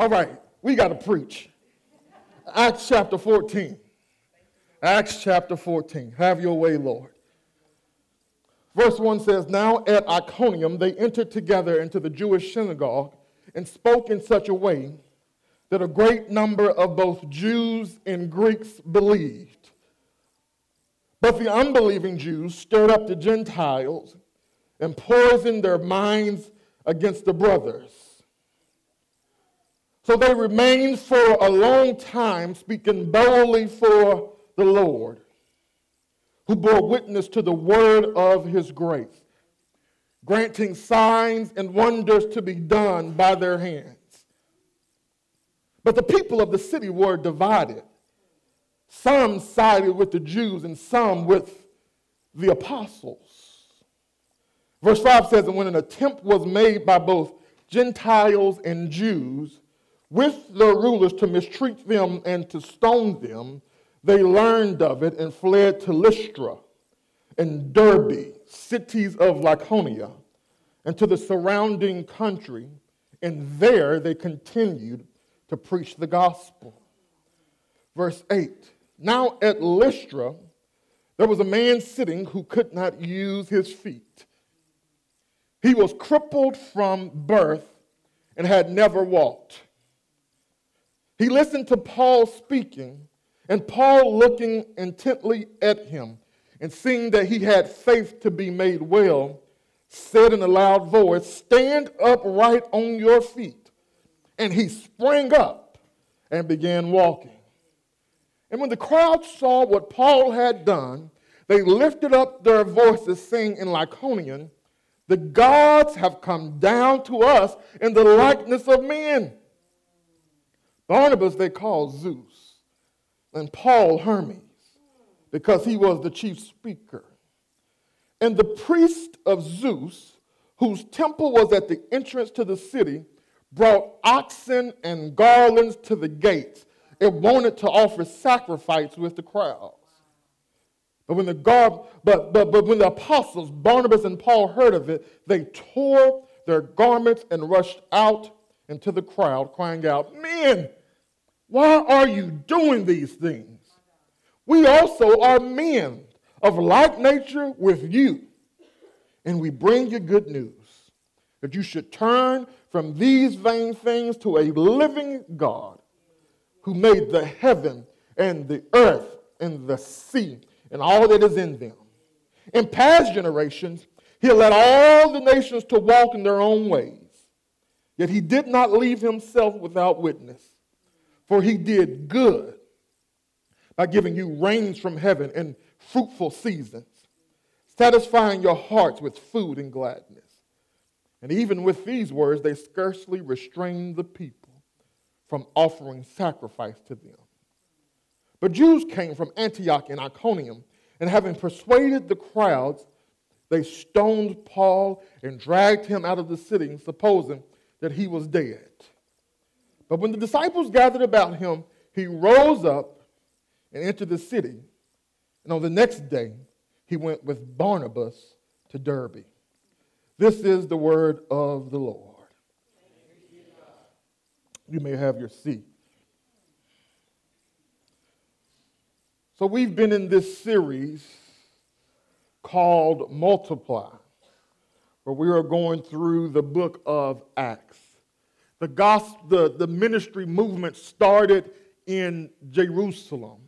All right, we got to preach. Acts chapter 14. Acts chapter 14. Have your way, Lord. Verse 1 says, Now at Iconium they entered together into the Jewish synagogue and spoke in such a way that a great number of both Jews and Greeks believed. But the unbelieving Jews stirred up the Gentiles and poisoned their minds against the brothers. So they remained for a long time speaking boldly for the Lord, who bore witness to the word of his grace, granting signs and wonders to be done by their hands. But the people of the city were divided. Some sided with the Jews and some with the apostles. Verse 5 says, And when an attempt was made by both Gentiles and Jews with the rulers to mistreat them and to stone them, they learned of it and fled to Lystra and Derbe, cities of Lycaonia, and to the surrounding country, and there they continued to preach the gospel. Verse 8 Now at Lystra, there was a man sitting who could not use his feet. He was crippled from birth and had never walked. He listened to Paul speaking, and Paul looking intently at him, and seeing that he had faith to be made well, said in a loud voice, Stand upright on your feet. And he sprang up and began walking. And when the crowd saw what Paul had done, they lifted up their voices, saying in Lycaonian, The gods have come down to us in the likeness of men. Barnabas they called Zeus, and Paul Hermes, because he was the chief speaker. And the priest of Zeus, whose temple was at the entrance to the city, brought oxen and garlands to the gates. It wanted to offer sacrifice with the crowds. But when the gar- but, but, but when the apostles, Barnabas and Paul, heard of it, they tore their garments and rushed out into the crowd, crying out, Men, why are you doing these things? We also are men of like nature with you, and we bring you good news that you should turn from these vain things to a living God who made the heaven and the earth and the sea and all that is in them. In past generations, he led all the nations to walk in their own ways, yet he did not leave himself without witness for he did good by giving you rains from heaven and fruitful seasons, satisfying your hearts with food and gladness. And even with these words, they scarcely restrained the people from offering sacrifice to them. But Jews came from Antioch and Iconium, and having persuaded the crowds, they stoned Paul and dragged him out of the city, supposing that he was dead. But when the disciples gathered about him, he rose up and entered the city. And on the next day, he went with Barnabas to Derbe. This is the word of the Lord. You may have your seat. So, we've been in this series called Multiply, where we are going through the book of Acts. The, gospel, the, the ministry movement started in Jerusalem.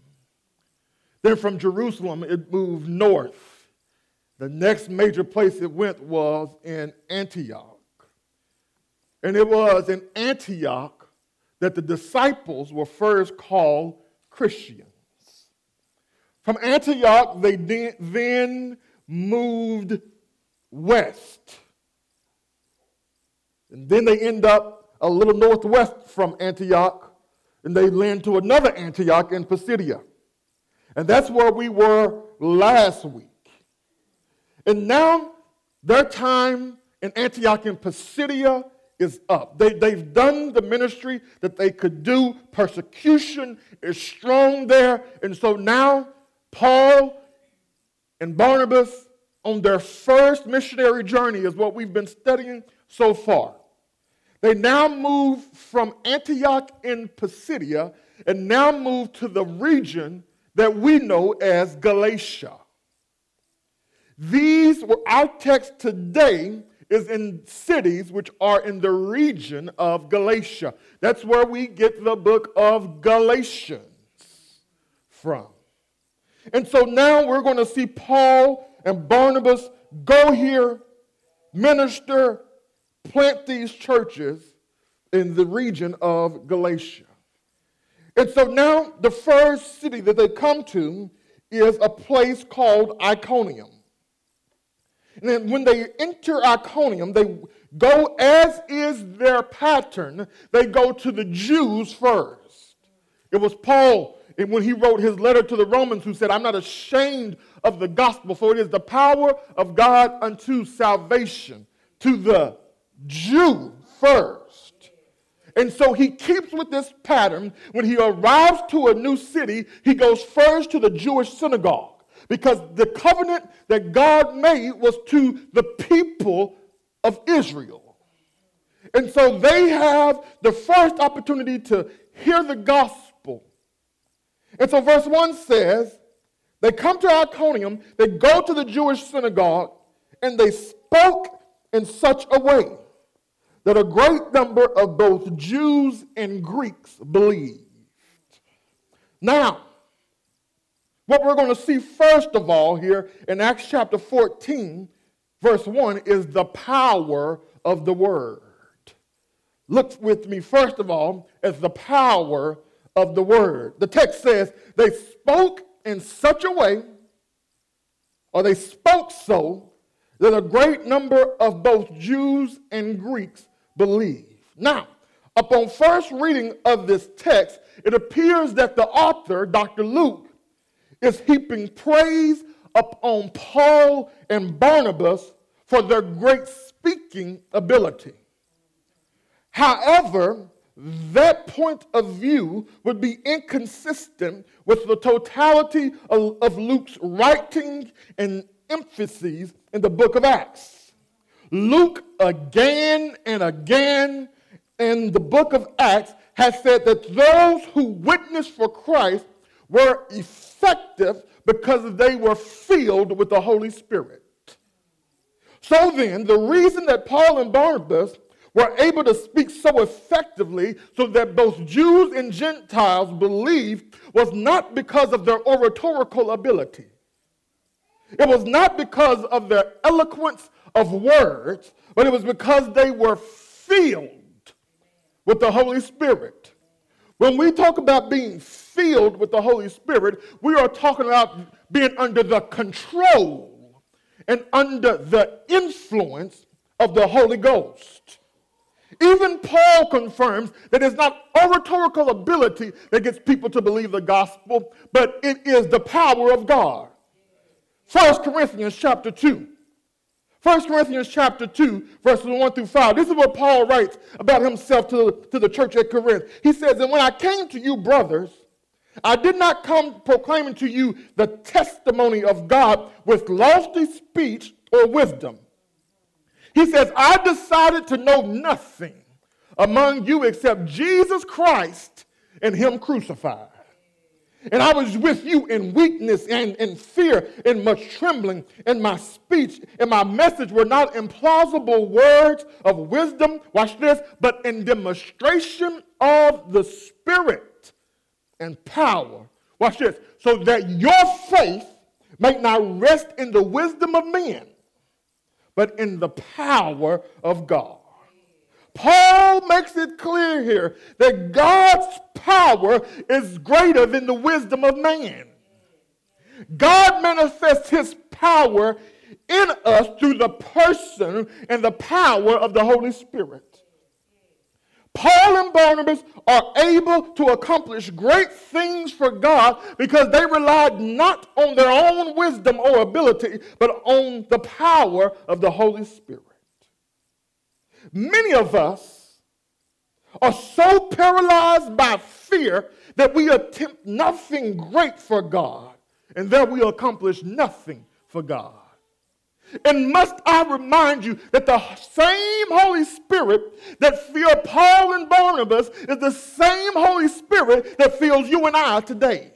Then from Jerusalem, it moved north. The next major place it went was in Antioch. And it was in Antioch that the disciples were first called Christians. From Antioch, they then moved west. And then they end up a little northwest from Antioch, and they land to another Antioch in Pisidia. And that's where we were last week. And now their time in Antioch in Pisidia is up. They, they've done the ministry that they could do. Persecution is strong there. And so now Paul and Barnabas on their first missionary journey is what we've been studying so far. They now move from Antioch in Pisidia and now move to the region that we know as Galatia. These were our text today is in cities which are in the region of Galatia. That's where we get the book of Galatians from. And so now we're going to see Paul and Barnabas go here, minister, plant these churches in the region of Galatia. And so now the first city that they come to is a place called Iconium. And then when they enter Iconium, they go as is their pattern, they go to the Jews first. It was Paul and when he wrote his letter to the Romans who said, I'm not ashamed of the gospel, for it is the power of God unto salvation to the Jew first. And so he keeps with this pattern. When he arrives to a new city, he goes first to the Jewish synagogue because the covenant that God made was to the people of Israel. And so they have the first opportunity to hear the gospel. And so verse 1 says, they come to Iconium, they go to the Jewish synagogue, and they spoke in such a way that a great number of both Jews and Greeks believed. Now, what we're going to see first of all here in Acts chapter 14, verse 1, is the power of the word. Look with me, first of all, as the power of the word. The text says, they spoke in such a way, or they spoke so, that a great number of both Jews and Greeks believed. Now, upon first reading of this text, it appears that the author, Dr. Luke, is heaping praise upon Paul and Barnabas for their great speaking ability. However, that point of view would be inconsistent with the totality of, of, Luke's writing and emphases in the book of Acts. Luke, again and again in the book of Acts, has said that those who witnessed for Christ were effective because they were filled with the Holy Spirit. So then, the reason that Paul and Barnabas were able to speak so effectively so that both Jews and Gentiles believed was not because of their oratorical ability. It was not because of their eloquence of words, but it was because they were filled with the Holy Spirit. When we talk about being filled with the Holy Spirit, we are talking about being under the control and under the influence of the Holy Ghost. Even Paul confirms that it's not oratorical ability that gets people to believe the gospel, but it is the power of God. 1 Corinthians chapter 2. 1 Corinthians chapter 2, verses 1 through 5. This is what Paul writes about himself to, to the church at Corinth. He says, And when I came to you, brothers, I did not come proclaiming to you the testimony of God with lofty speech or wisdom. He says, I decided to know nothing among you except Jesus Christ and Him crucified. And I was with you in weakness and in fear and much trembling. And my speech and my message were not implausible words of wisdom, watch this, but in demonstration of the Spirit and power. Watch this. So that your faith might not rest in the wisdom of men, but in the power of God. Paul makes it clear here that God's power is greater than the wisdom of man. God manifests his power in us through the person and the power of the Holy Spirit. Paul and Barnabas are able to accomplish great things for God because they relied not on their own wisdom or ability, but on the power of the Holy Spirit. Many of us are so paralyzed by fear that we attempt nothing great for God and that we accomplish nothing for God. And must I remind you that the same Holy Spirit that filled Paul and Barnabas is the same Holy Spirit that fills you and I today.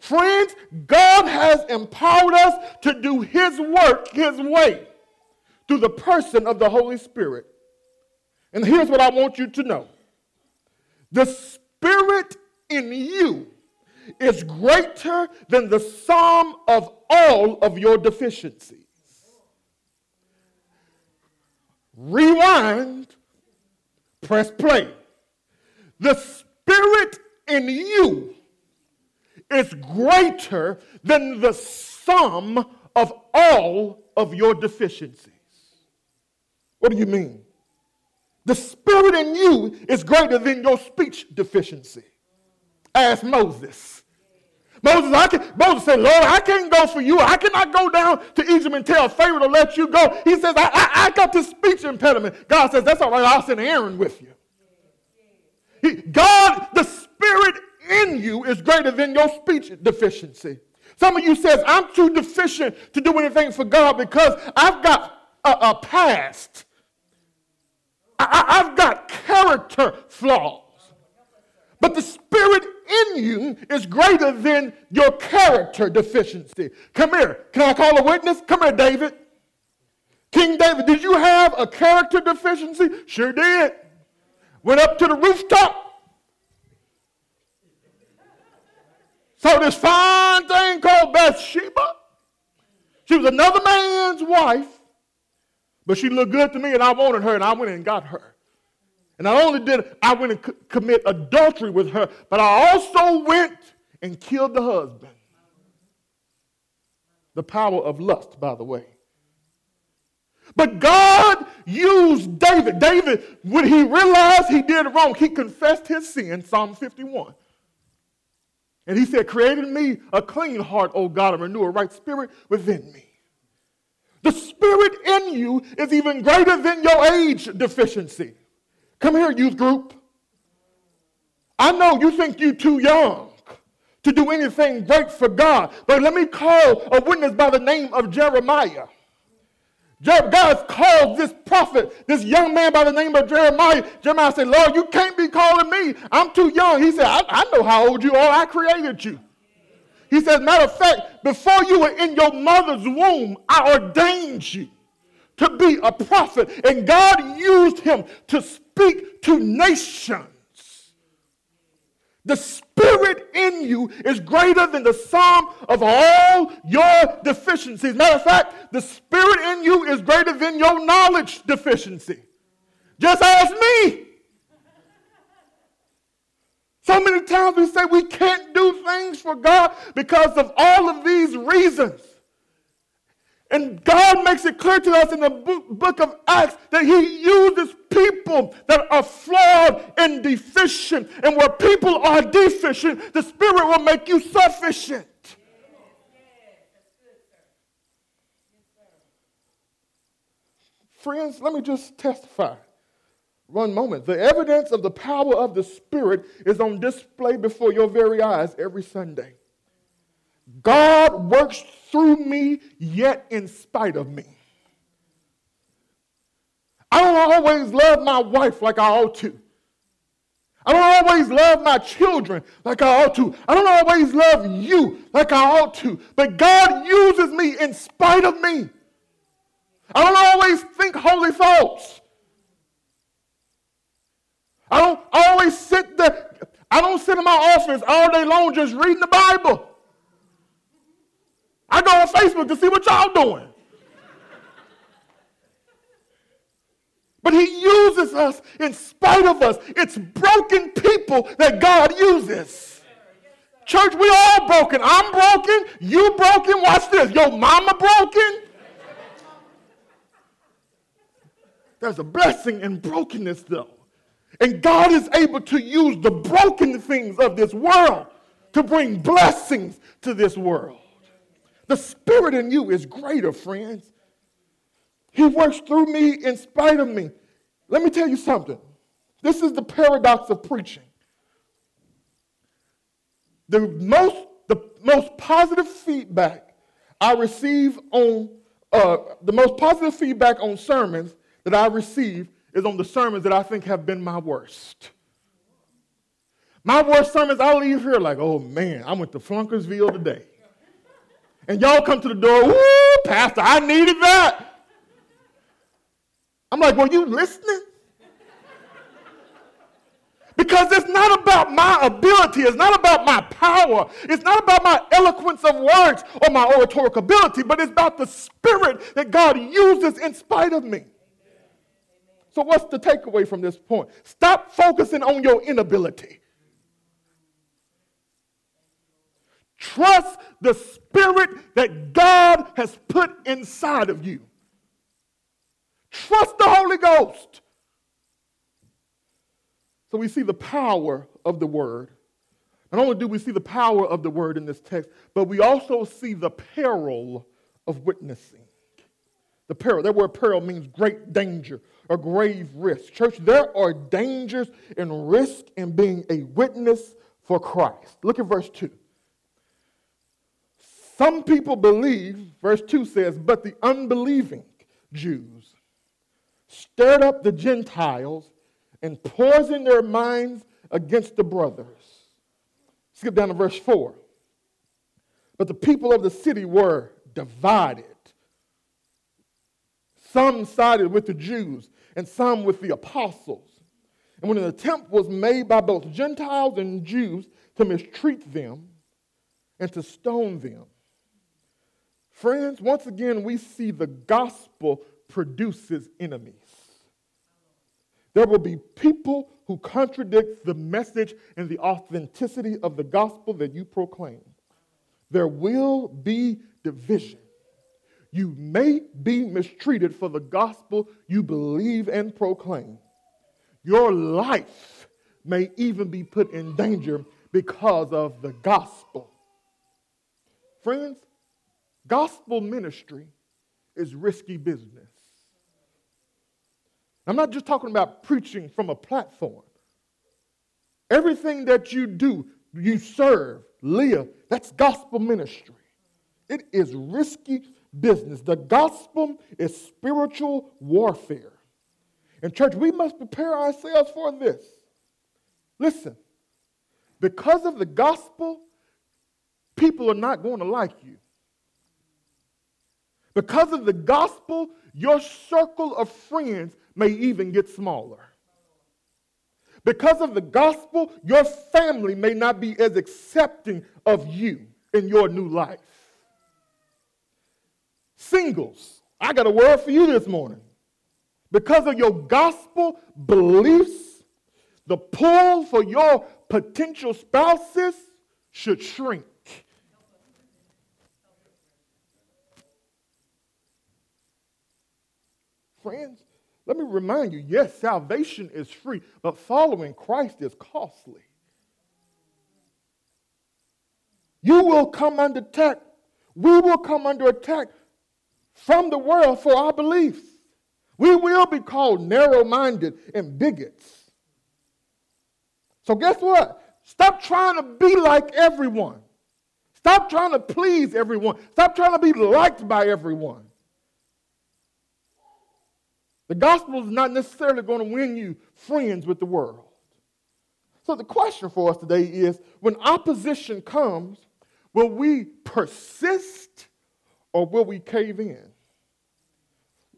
Friends, God has empowered us to do His work His way through the person of the Holy Spirit. And here's what I want you to know the Spirit in you is greater than the sum of all of your deficiencies. Rewind, press play. The Spirit in you is greater than the sum of all of your deficiencies. What do you mean? The spirit in you is greater than your speech deficiency. Ask Moses. Moses, I can, Moses said, Lord, I can't go for you. I cannot go down to Egypt and tell Pharaoh to let you go. He says, I, I, I got this speech impediment. God says, That's all right. I'll send Aaron with you. He, God, the spirit in you is greater than your speech deficiency. Some of you says, I'm too deficient to do anything for God because I've got a, a past. I, I've got character flaws. But the spirit in you is greater than your character deficiency. Come here. Can I call a witness? Come here, David. King David, did you have a character deficiency? Sure did. Went up to the rooftop, saw this fine thing called Bathsheba. She was another man's wife, but she looked good to me and I wanted her and I went and got her. And not only did I went and co- commit adultery with her, but I also went and killed the husband. The power of lust, by the way. But God used David. David, when he realized he did wrong, he confessed his sin, Psalm 51. And he said, Create in me a clean heart, O God, and renew a right spirit within me. Is even greater than your age deficiency. Come here, youth group. I know you think you're too young to do anything great for God, but let me call a witness by the name of Jeremiah. God called this prophet, this young man by the name of Jeremiah. Jeremiah said, Lord, you can't be calling me. I'm too young. He said, I, I know how old you are. I created you. He says, matter of fact, before you were in your mother's womb, I ordained you to be a prophet. And God used him to speak to nations. The spirit in you is greater than the sum of all your deficiencies. Matter of fact, the spirit in you is greater than your knowledge deficiency. Just ask me. So many times we say we can't do things for God because of all of these reasons. And God makes it clear to us in the book of Acts that He uses people that are flawed and deficient. And where people are deficient, the Spirit will make you sufficient. Friends, let me just testify. One moment. The evidence of the power of the Spirit is on display before your very eyes every Sunday. God works through me, yet in spite of me. I don't always love my wife like I ought to. I don't always love my children like I ought to. I don't always love you like I ought to. But God uses me in spite of me. I don't always think holy thoughts. I don't always sit there. I don't sit in my office all day long just reading the Bible. I go on Facebook to see what y'all doing. But he uses us in spite of us. It's broken people that God uses. Church, we all broken. I'm broken. You broken. Watch this. Your mama broken. There's a blessing in brokenness, though. And God is able to use the broken things of this world to bring blessings to this world. The spirit in you is greater, friends. He works through me in spite of me. Let me tell you something. This is the paradox of preaching. The most, the most positive feedback I receive on uh, the most positive feedback on sermons that I receive is on the sermons that I think have been my worst. My worst sermons, I leave here like, oh man, I went to Flunkersville today. And y'all come to the door, woo, Pastor, I needed that. I'm like, were you listening? Because it's not about my ability, it's not about my power, it's not about my eloquence of words or my oratoric ability, but it's about the spirit that God uses in spite of me. So, what's the takeaway from this point? Stop focusing on your inability. Trust the spirit that God has put inside of you. Trust the Holy Ghost. So we see the power of the word. Not only do we see the power of the word in this text, but we also see the peril of witnessing. The peril, that word peril means great danger or grave risk. Church, there are dangers and risk in being a witness for Christ. Look at verse 2. Some people believe, verse 2 says, but the unbelieving Jews stirred up the Gentiles and poisoned their minds against the brothers. Skip down to verse 4. But the people of the city were divided. Some sided with the Jews and some with the apostles. And when an attempt was made by both Gentiles and Jews to mistreat them and to stone them, friends, once again we see the gospel produces enemies. There will be people who contradict the message and the authenticity of the gospel that you proclaim. There will be division. You may be mistreated for the gospel you believe and proclaim. Your life may even be put in danger because of the gospel. Friends, gospel ministry is risky business. I'm not just talking about preaching from a platform. Everything that you do, you serve, live, that's gospel ministry. It is risky business. The gospel is spiritual warfare. And, church, we must prepare ourselves for this. Listen, because of the gospel, people are not going to like you. Because of the gospel, your circle of friends may even get smaller. Because of the gospel, your family may not be as accepting of you in your new life. Singles, I got a word for you this morning. Because of your gospel beliefs, the pull for your potential spouses should shrink. Friends, let me remind you yes, salvation is free, but following Christ is costly. You will come under attack. We will come under attack from the world for our beliefs. We will be called narrow minded and bigots. So, guess what? Stop trying to be like everyone. Stop trying to please everyone. Stop trying to be liked by everyone. The gospel is not necessarily going to win you friends with the world. So the question for us today is when opposition comes, will we persist or will we cave in?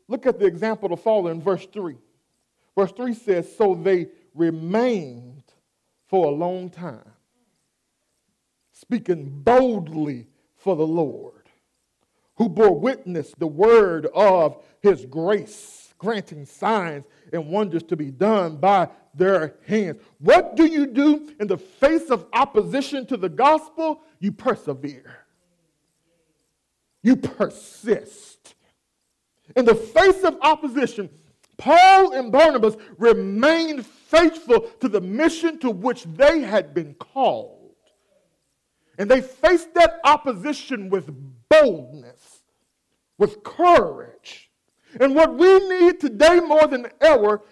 Look at the example of Paul in verse 3. Verse 3 says, So they remained for a long time, speaking boldly for the Lord, who bore witness the word of his grace granting signs and wonders to be done by their hands. What do you do in the face of opposition to the gospel? You persevere, you persist. In the face of opposition, Paul and Barnabas remained faithful to the mission to which they had been called. And they faced that opposition with boldness, with courage, and what we need today more than ever,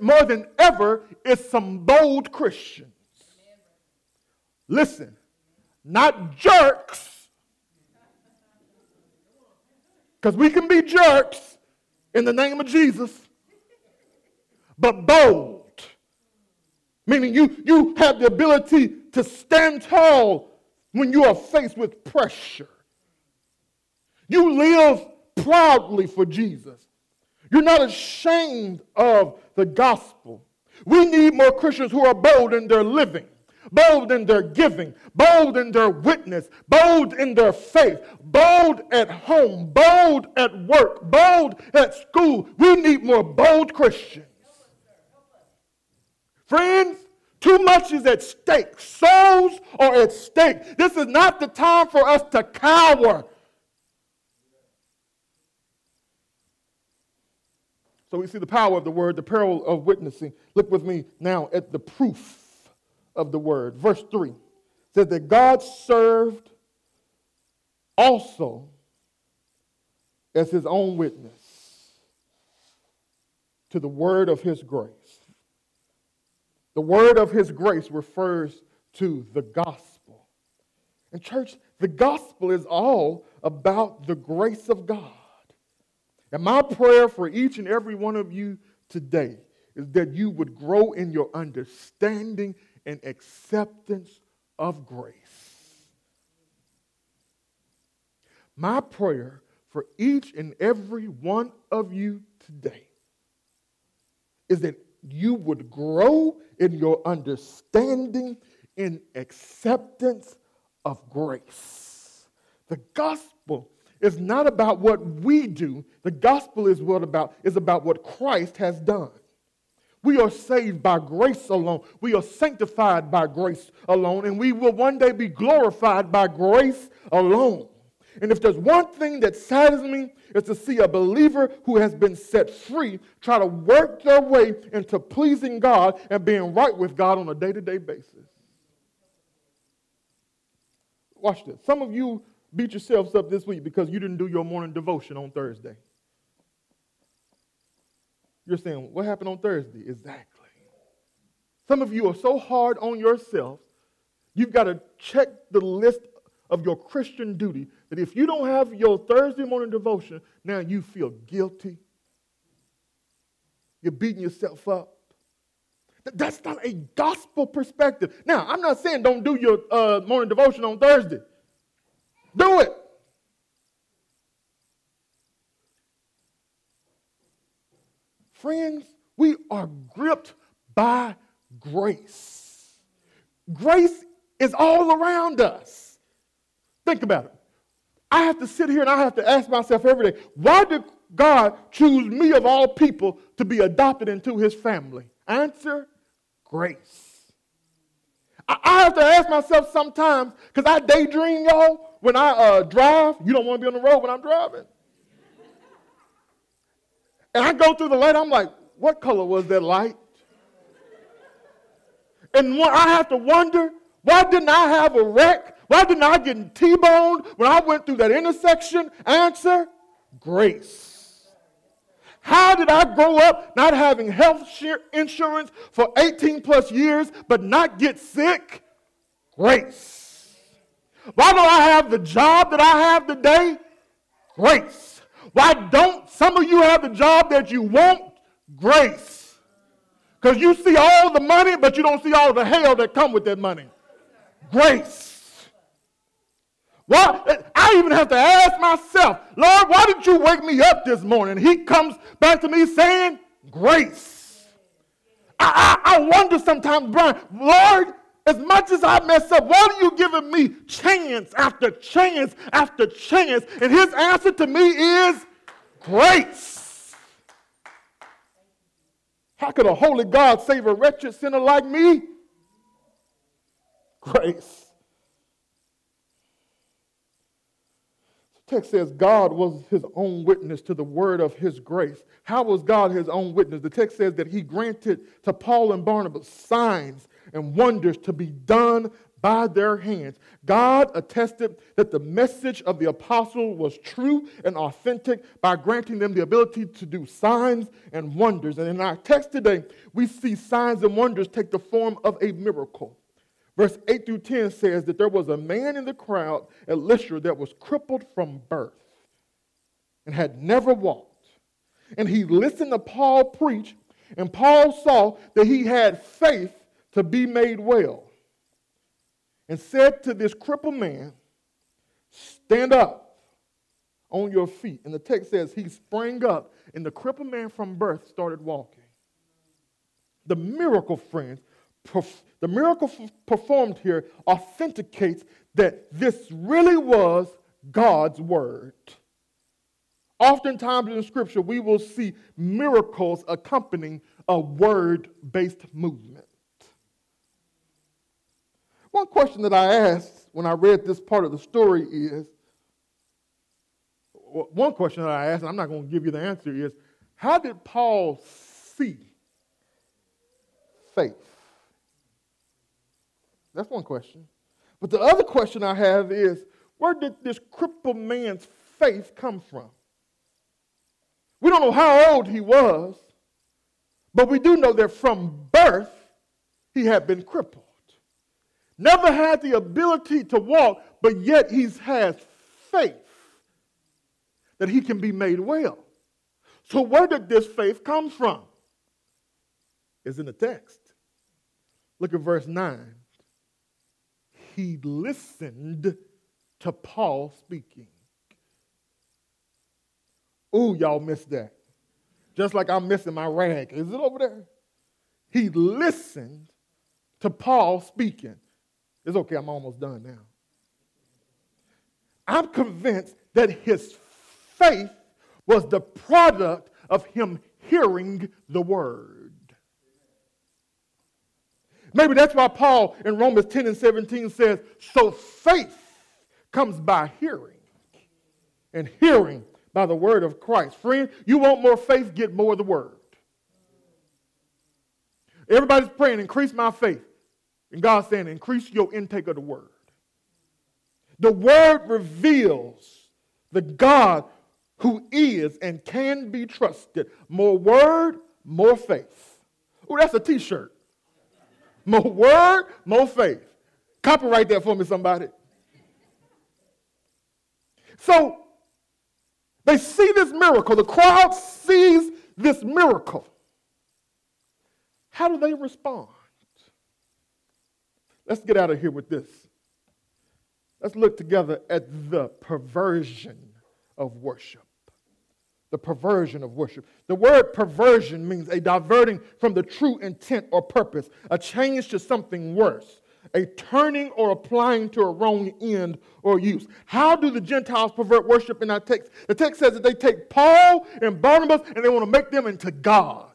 more than ever, is some bold Christians. Listen, not jerks. Because we can be jerks in the name of Jesus, but bold. Meaning you, you have the ability to stand tall when you are faced with pressure. You live proudly for Jesus. You're not ashamed of the gospel. We need more Christians who are bold in their living, bold in their giving, bold in their witness, bold in their faith, bold at home, bold at work, bold at school. We need more bold Christians. Friends, too much is at stake. Souls are at stake. This is not the time for us to cower. So we see the power of the word, the peril of witnessing. Look with me now at the proof of the word. Verse 3 says that God served also as his own witness to the word of his grace. The word of his grace refers to the gospel. And, church, the gospel is all about the grace of God. And my prayer for each and every one of you today is that you would grow in your understanding and acceptance of grace. My prayer for each and every one of you today is that you would grow in your understanding and acceptance of grace. The gospel is not about what we do. The gospel is what about is about what Christ has done. We are saved by grace alone. We are sanctified by grace alone, and we will one day be glorified by grace alone. And if there's one thing that saddens me, is to see a believer who has been set free try to work their way into pleasing God and being right with God on a day to day basis. Watch this. Some of you beat yourselves up this week because you didn't do your morning devotion on Thursday. You're saying, What happened on Thursday? Exactly. Some of you are so hard on yourself, you've got to check the list of your Christian duty that if you don't have your Thursday morning devotion, now you feel guilty. You're beating yourself up. That's not a gospel perspective. Now, I'm not saying don't do your uh, morning devotion on Thursday. Do it. Friends, we are gripped by grace. Grace is all around us. Think about it. I have to sit here and I have to ask myself every day, why did God choose me of all people to be adopted into his family? Answer grace. I, have to ask myself sometimes, because I daydream, y'all, when I uh, drive. You don't want to be on the road when I'm driving. And I go through the light, I'm like, what color was that light? And I have to wonder, why didn't I have a wreck why didn't I get T-boned when I went through that intersection? Answer, grace. How did I grow up not having health insurance for 18 plus years but not get sick? Grace. Why do I have the job that I have today? Grace. Why don't some of you have the job that you want? Grace. Because you see all the money, but you don't see all the hell that come with that money. Grace. Why? I even have to ask myself, Lord, why did you wake me up this morning? He comes back to me saying, Grace. I, I, I wonder sometimes, Brian, Lord, as much as I mess up, why are you giving me chance after chance after chance? And his answer to me is grace. How could a holy God save a wretched sinner like me? Grace. Text says God was his own witness to the word of his grace. How was God his own witness? The text says that he granted to Paul and Barnabas signs and wonders to be done by their hands. God attested that the message of the apostle was true and authentic by granting them the ability to do signs and wonders. And in our text today, we see signs and wonders take the form of a miracle. Verse 8 through 10 says that there was a man in the crowd at Lystra that was crippled from birth. and had never walked. And he listened to Paul preach, and Paul saw that he had faith to be made well, and said to this crippled man, Stand up on your feet. And the text says he sprang up, and the crippled man from birth started walking. The miracle, friends, the miracle performed here authenticates that this really was God's word. Oftentimes in Scripture, we will see miracles accompanying a word based movement. One question that I asked when I read this part of the story is one question that I asked, and I'm not going to give you the answer, is how did Paul see faith? That's one question. But the other question I have is where did this crippled man's faith come from? We don't know how old he was, but we do know that from birth he had been crippled. Never had the ability to walk, but yet he has faith that he can be made well. So, where did this faith come from? Is in the text. Look at verse 9 he listened to Paul speaking. Ooh, y'all missed that. Just like I'm missing my rag. Is it over there? He listened to Paul speaking. It's okay, I'm almost done now. I'm convinced that his faith was the product of him hearing the word. Maybe that's why Paul in Romans 10 and 17 says, So faith comes by hearing, and hearing by the word of Christ. Friend, you want more faith, get more of the word. Everybody's praying, increase my faith. And God's saying, increase your intake of the word. The word reveals the God who is and can be trusted. More word, more faith. Oh, that's a t shirt. More word, more faith. Copyright that for me, somebody. So they see this miracle. The crowd sees this miracle. How do they respond? Let's get out of here with this. Let's look together at the perversion of worship the perversion of worship. The word perversion means a diverting from the true intent or purpose, a change to something worse, a turning or applying to a wrong end or use. How do the Gentiles pervert worship in our text? The text says that they take Paul and Barnabas and they want to make them into gods.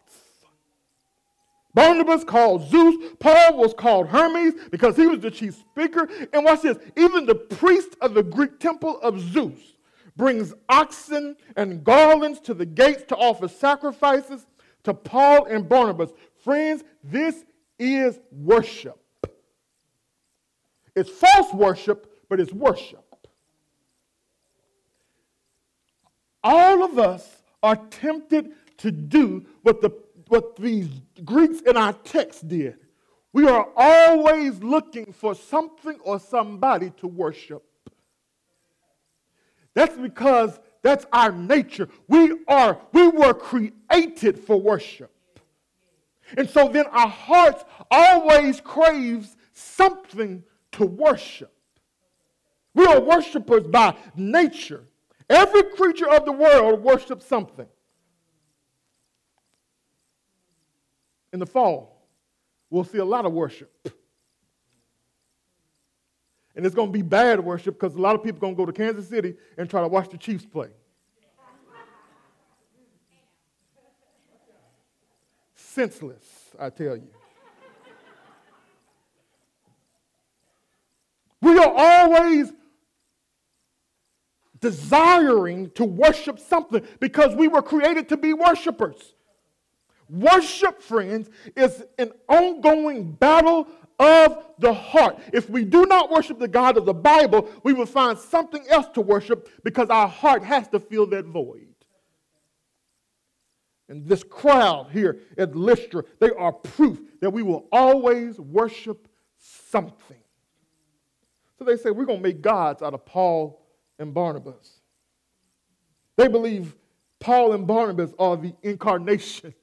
Barnabas called Zeus. Paul was called Hermes because he was the chief speaker. And watch this even the priest of the Greek temple of Zeus brings oxen and garlands to the gates to offer sacrifices to Paul and Barnabas. Friends, this is worship. It's false worship, but it's worship. All of us are tempted to do what, the, what these Greeks in our text did. We are always looking for something or somebody to worship. That's because that's our nature. We are, we were created for worship. And so then our hearts always craves something to worship. We are worshipers by nature. Every creature of the world worships something. In the fall, we'll see a lot of worship. And it's going to be bad worship because a lot of people are going to go to Kansas City and try to watch the Chiefs play. Senseless, I tell you. We are always desiring to worship something because we were created to be worshipers. Worship, friends, is an ongoing battle of the heart. If we do not worship the God of the Bible, we will find something else to worship because our heart has to fill that void. And this crowd here at Lystra, they are proof that we will always worship something. So they say, we're going to make gods out of Paul and Barnabas. They believe Paul and Barnabas are the incarnation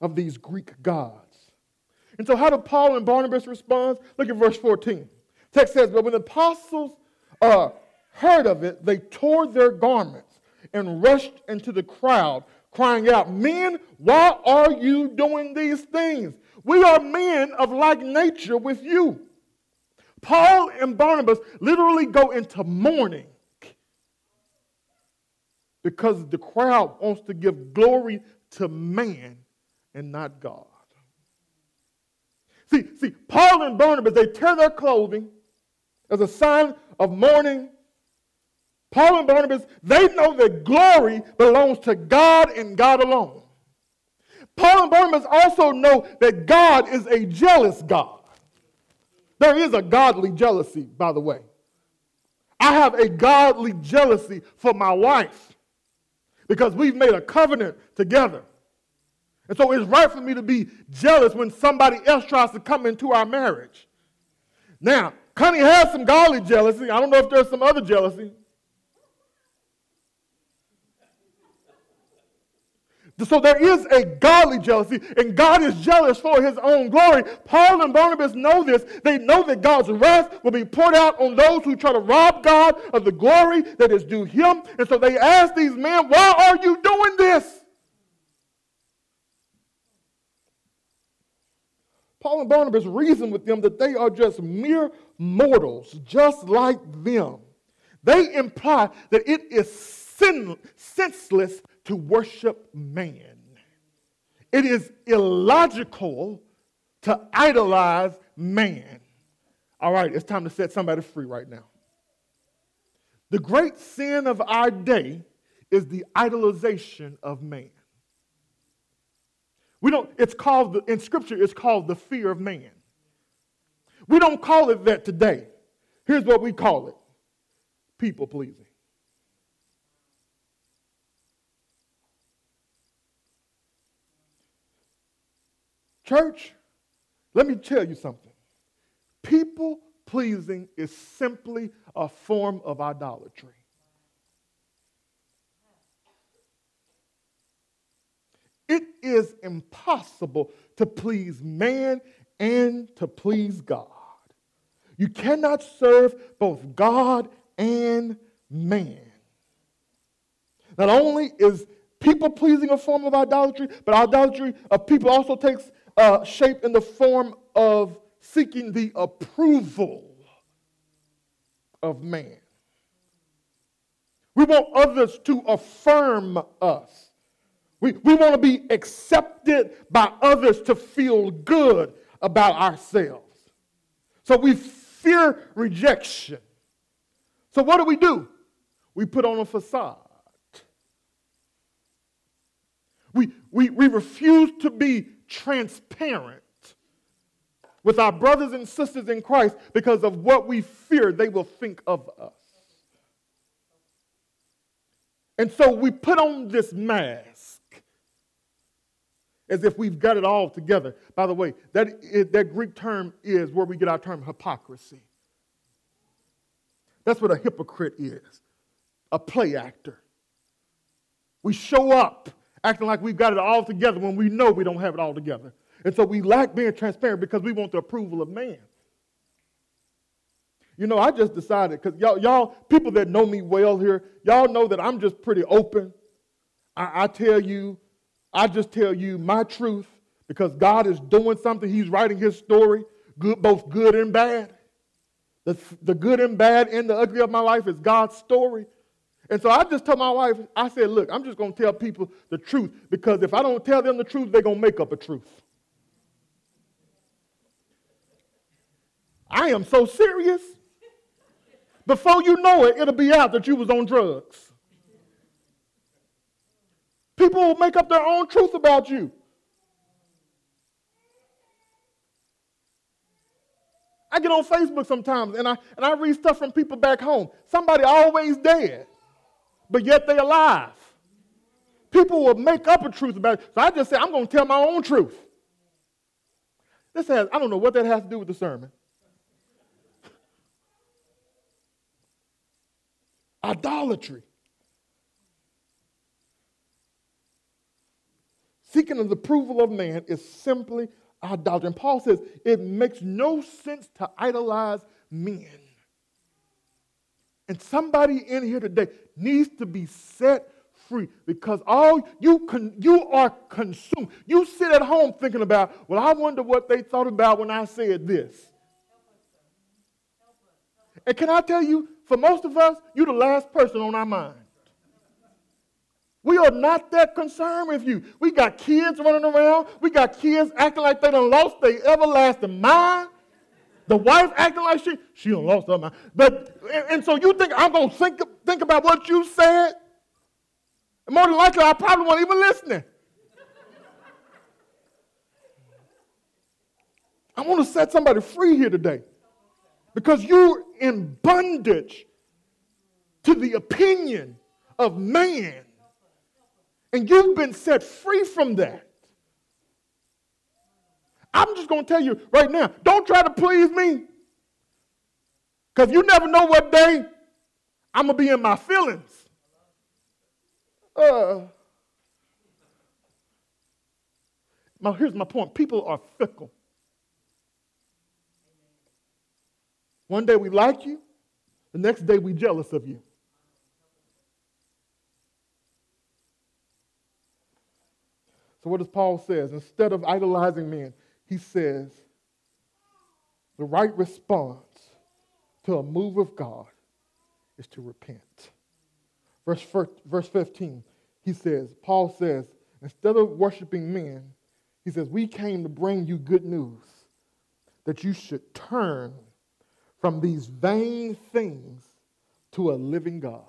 of these Greek gods. And so, how do Paul and Barnabas respond? Look at verse 14. Text says, But when the apostles uh, heard of it, they tore their garments and rushed into the crowd, crying out, Men, why are you doing these things? We are men of like nature with you. Paul and Barnabas literally go into mourning because the crowd wants to give glory to man and not God. See, see, Paul and Barnabas, they tear their clothing as a sign of mourning. Paul and Barnabas, they know that glory belongs to God and God alone. Paul and Barnabas also know that God is a jealous God. There is a godly jealousy, by the way. I have a godly jealousy for my wife because we've made a covenant together. And so it's right for me to be jealous when somebody else tries to come into our marriage. Now, Connie has some godly jealousy. I don't know if there's some other jealousy. So there is a godly jealousy, and God is jealous for his own glory. Paul and Barnabas know this. They know that God's wrath will be poured out on those who try to rob God of the glory that is due him. And so they ask these men, Why are you doing this? Paul and Barnabas reason with them that they are just mere mortals, just like them. They imply that it is sin, senseless to worship man. It is illogical to idolize man. All right, it's time to set somebody free right now. The great sin of our day is the idolization of man. We don't, it's called, in Scripture, it's called the fear of man. We don't call it that today. Here's what we call it people pleasing. Church, let me tell you something. People pleasing is simply a form of idolatry. It is impossible to please man and to please God. You cannot serve both God and man. Not only is people pleasing a form of idolatry, but idolatry of people also takes uh, shape in the form of seeking the approval of man. We want others to affirm us. We, we want to be accepted by others to feel good about ourselves. So we fear rejection. So what do we do? We put on a facade. We, we, we refuse to be transparent with our brothers and sisters in Christ because of what we fear they will think of us. And so we put on this mask as if we've got it all together. By the way, that, that Greek term is where we get our term hypocrisy. That's what a hypocrite is a play actor. We show up acting like we've got it all together when we know we don't have it all together. And so we lack being transparent because we want the approval of man. You know, I just decided, because y'all, y'all, people that know me well here, y'all know that I'm just pretty open. I, I tell you, I just tell you my truth because God is doing something. He's writing his story, good, both good and bad. The, the good and bad and the ugly of my life is God's story. And so I just told my wife, I said, look, I'm just going to tell people the truth because if I don't tell them the truth, they're going to make up a truth. I am so serious. Before you know it, it'll be out that you was on drugs. People will make up their own truth about you. I get on Facebook sometimes and I, and I read stuff from people back home. Somebody always dead but yet they alive. People will make up a truth about it. So I just say, I'm going to tell my own truth. This has, I don't know what that has to do with the sermon. Idolatry. Seeking the approval of man is simply idolatry. And Paul says it makes no sense to idolize men. And somebody in here today needs to be set free because all you you are consumed. You sit at home thinking about, well, I wonder what they thought about when I said this. And can I tell you, for most of us, you're the last person on our mind. We are not that concerned with you. We got kids running around. We got kids acting like they done lost their everlasting mind. The wife acting like she she done lost her mind. But and, and so you think I'm gonna think think about what you said? And more than likely, I probably wasn't even listening. I want to set somebody free here today because you're in bondage to the opinion of man and you've been set free from that. I'm just going to tell you right now don't try to please me. Because you never know what day I'm going to be in my feelings. Uh, now, here's my point people are fickle. One day we like you, the next day we jealous of you. So what does Paul says? Instead of idolizing men, he says the right response to a move of God is to repent. Verse, verse 15, he says, Paul says, instead of worshiping men, he says, we came to bring you good news that you should turn from these vain things to a living God.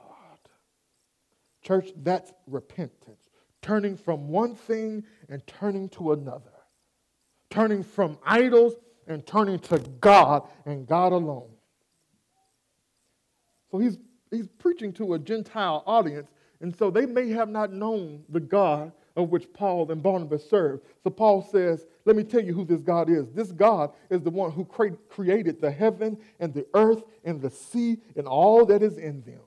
Church, that's repentance turning from one thing and turning to another, turning from idols and turning to God and God alone. So he's, he's preaching to a Gentile audience, and so they may have not known the God of which Paul and Barnabas served. So Paul says, Let me tell you who this God is. This God is the one who cre- created the heaven and the earth and the sea and all that is in them.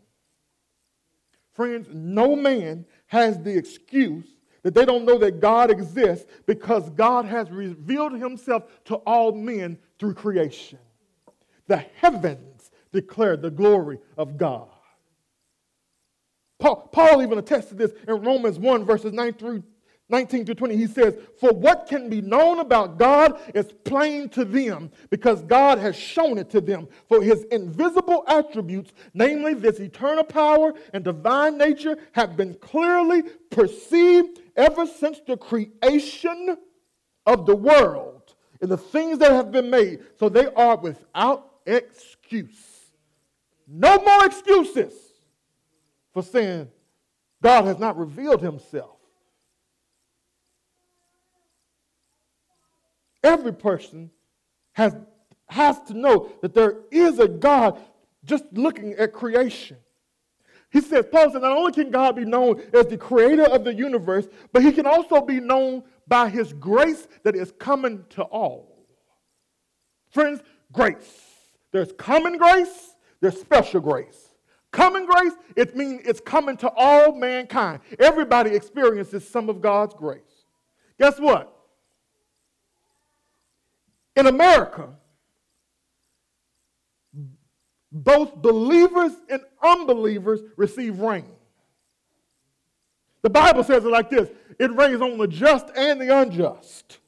Friends, no man has the excuse that they don't know that God exists because God has revealed himself to all men through creation. The heavens declare the glory of God. Paul, Paul even attests to this in Romans 1, verses 9 through 19 to 20, he says, For what can be known about God is plain to them, because God has shown it to them. For his invisible attributes, namely this eternal power and divine nature, have been clearly perceived ever since the creation of the world and the things that have been made. So they are without excuse. No more excuses for saying God has not revealed himself. Every person has, has to know that there is a God just looking at creation. He says, Paul says, not only can God be known as the creator of the universe, but he can also be known by his grace that is coming to all. Friends, grace. There's common grace, there's special grace. Common grace, it means it's coming to all mankind. Everybody experiences some of God's grace. Guess what? In America, both believers and unbelievers receive rain. The Bible says it like this it rains on the just and the unjust.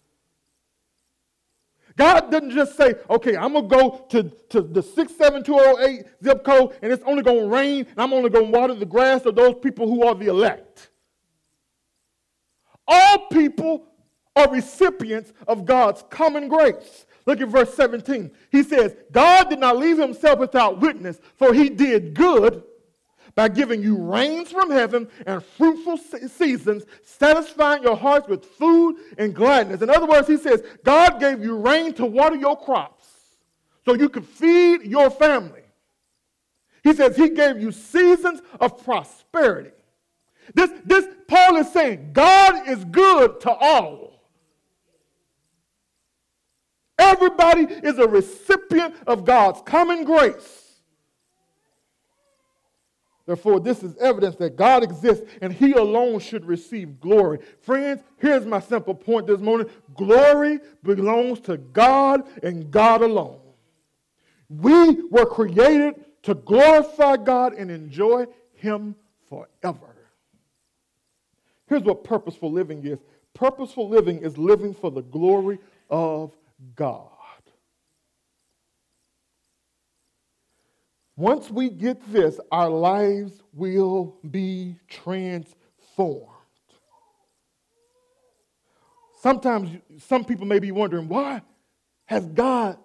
God didn't just say, okay, I'm going to go to, to the 67208 zip code and it's only going to rain and I'm only going to water the grass of those people who are the elect. All people are recipients of God's common grace. Look at verse 17. He says, God did not leave himself without witness, for he did good by giving you rains from heaven and fruitful seasons, satisfying your hearts with food and gladness. In other words, he says, God gave you rain to water your crops so you could feed your family. He says he gave you seasons of prosperity. This, this Paul is saying God is good to all. Everybody is a recipient of God's common grace. Therefore, this is evidence that God exists and He alone should receive glory. Friends, here's my simple point this morning glory belongs to God and God alone. We were created to glorify God and enjoy Him forever. Here's what purposeful living is purposeful living is living for the glory of God. Once we get this, our lives will be transformed. Sometimes some people may be wondering, why has God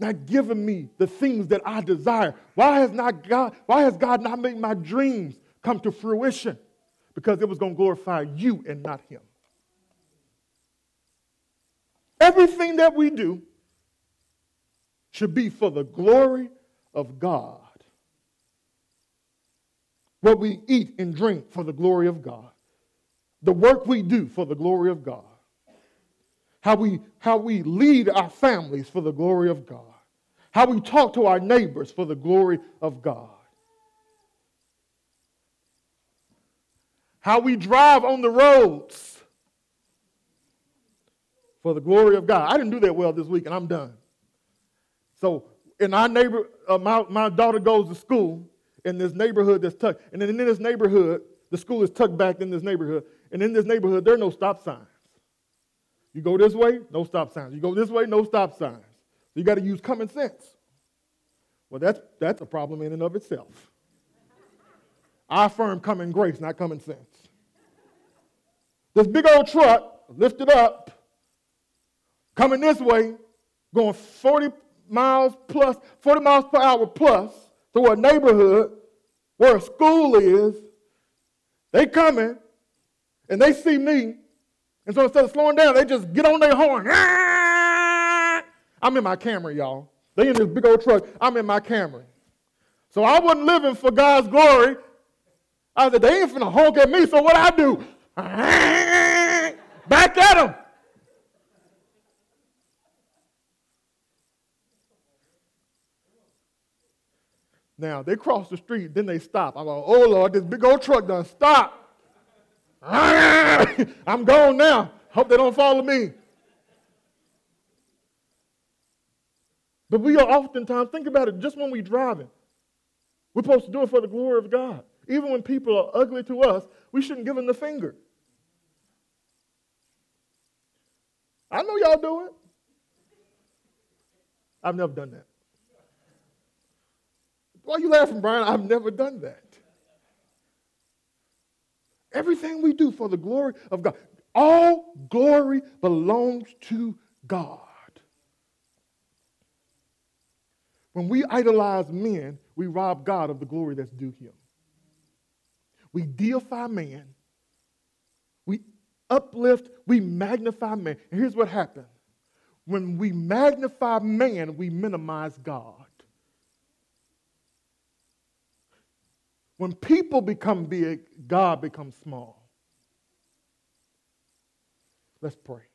not given me the things that I desire? Why has not God, why has God not made my dreams come to fruition? Because it was going to glorify you and not him. Everything that we do should be for the glory of God. What we eat and drink for the glory of God. The work we do for the glory of God. How we, how we lead our families for the glory of God. How we talk to our neighbors for the glory of God. How we drive on the roads for the glory of God. I didn't do that well this week, and I'm done. So, in our neighbor, uh, my, my daughter goes to school in this neighborhood that's tucked, and then in this neighborhood, the school is tucked back in this neighborhood, and in this neighborhood, there are no stop signs. You go this way, no stop signs. You go this way, no stop signs. So you got to use common sense. Well, that's, that's a problem in and of itself. I affirm common grace, not common sense. This big old truck lifted up coming this way, going 40 miles plus, 40 miles per hour plus through a neighborhood where a school is. They coming and they see me. And so instead of slowing down, they just get on their horn. I'm in my Camry, y'all. They in this big old truck. I'm in my Camry. So I wasn't living for God's glory. I said, they ain't finna honk at me, so what I do? Back at them. Now, they cross the street, then they stop. I'm like, oh, Lord, this big old truck done stop. I'm gone now. Hope they don't follow me. But we are oftentimes, think about it, just when we're driving, we're supposed to do it for the glory of God. Even when people are ugly to us, we shouldn't give them the finger. I know y'all do it. I've never done that. Why are you laughing, Brian? I've never done that. Everything we do for the glory of God, all glory belongs to God. When we idolize men, we rob God of the glory that's due him. We deify man. We uplift, we magnify man. And here's what happens when we magnify man, we minimize God. When people become big, God becomes small. Let's pray.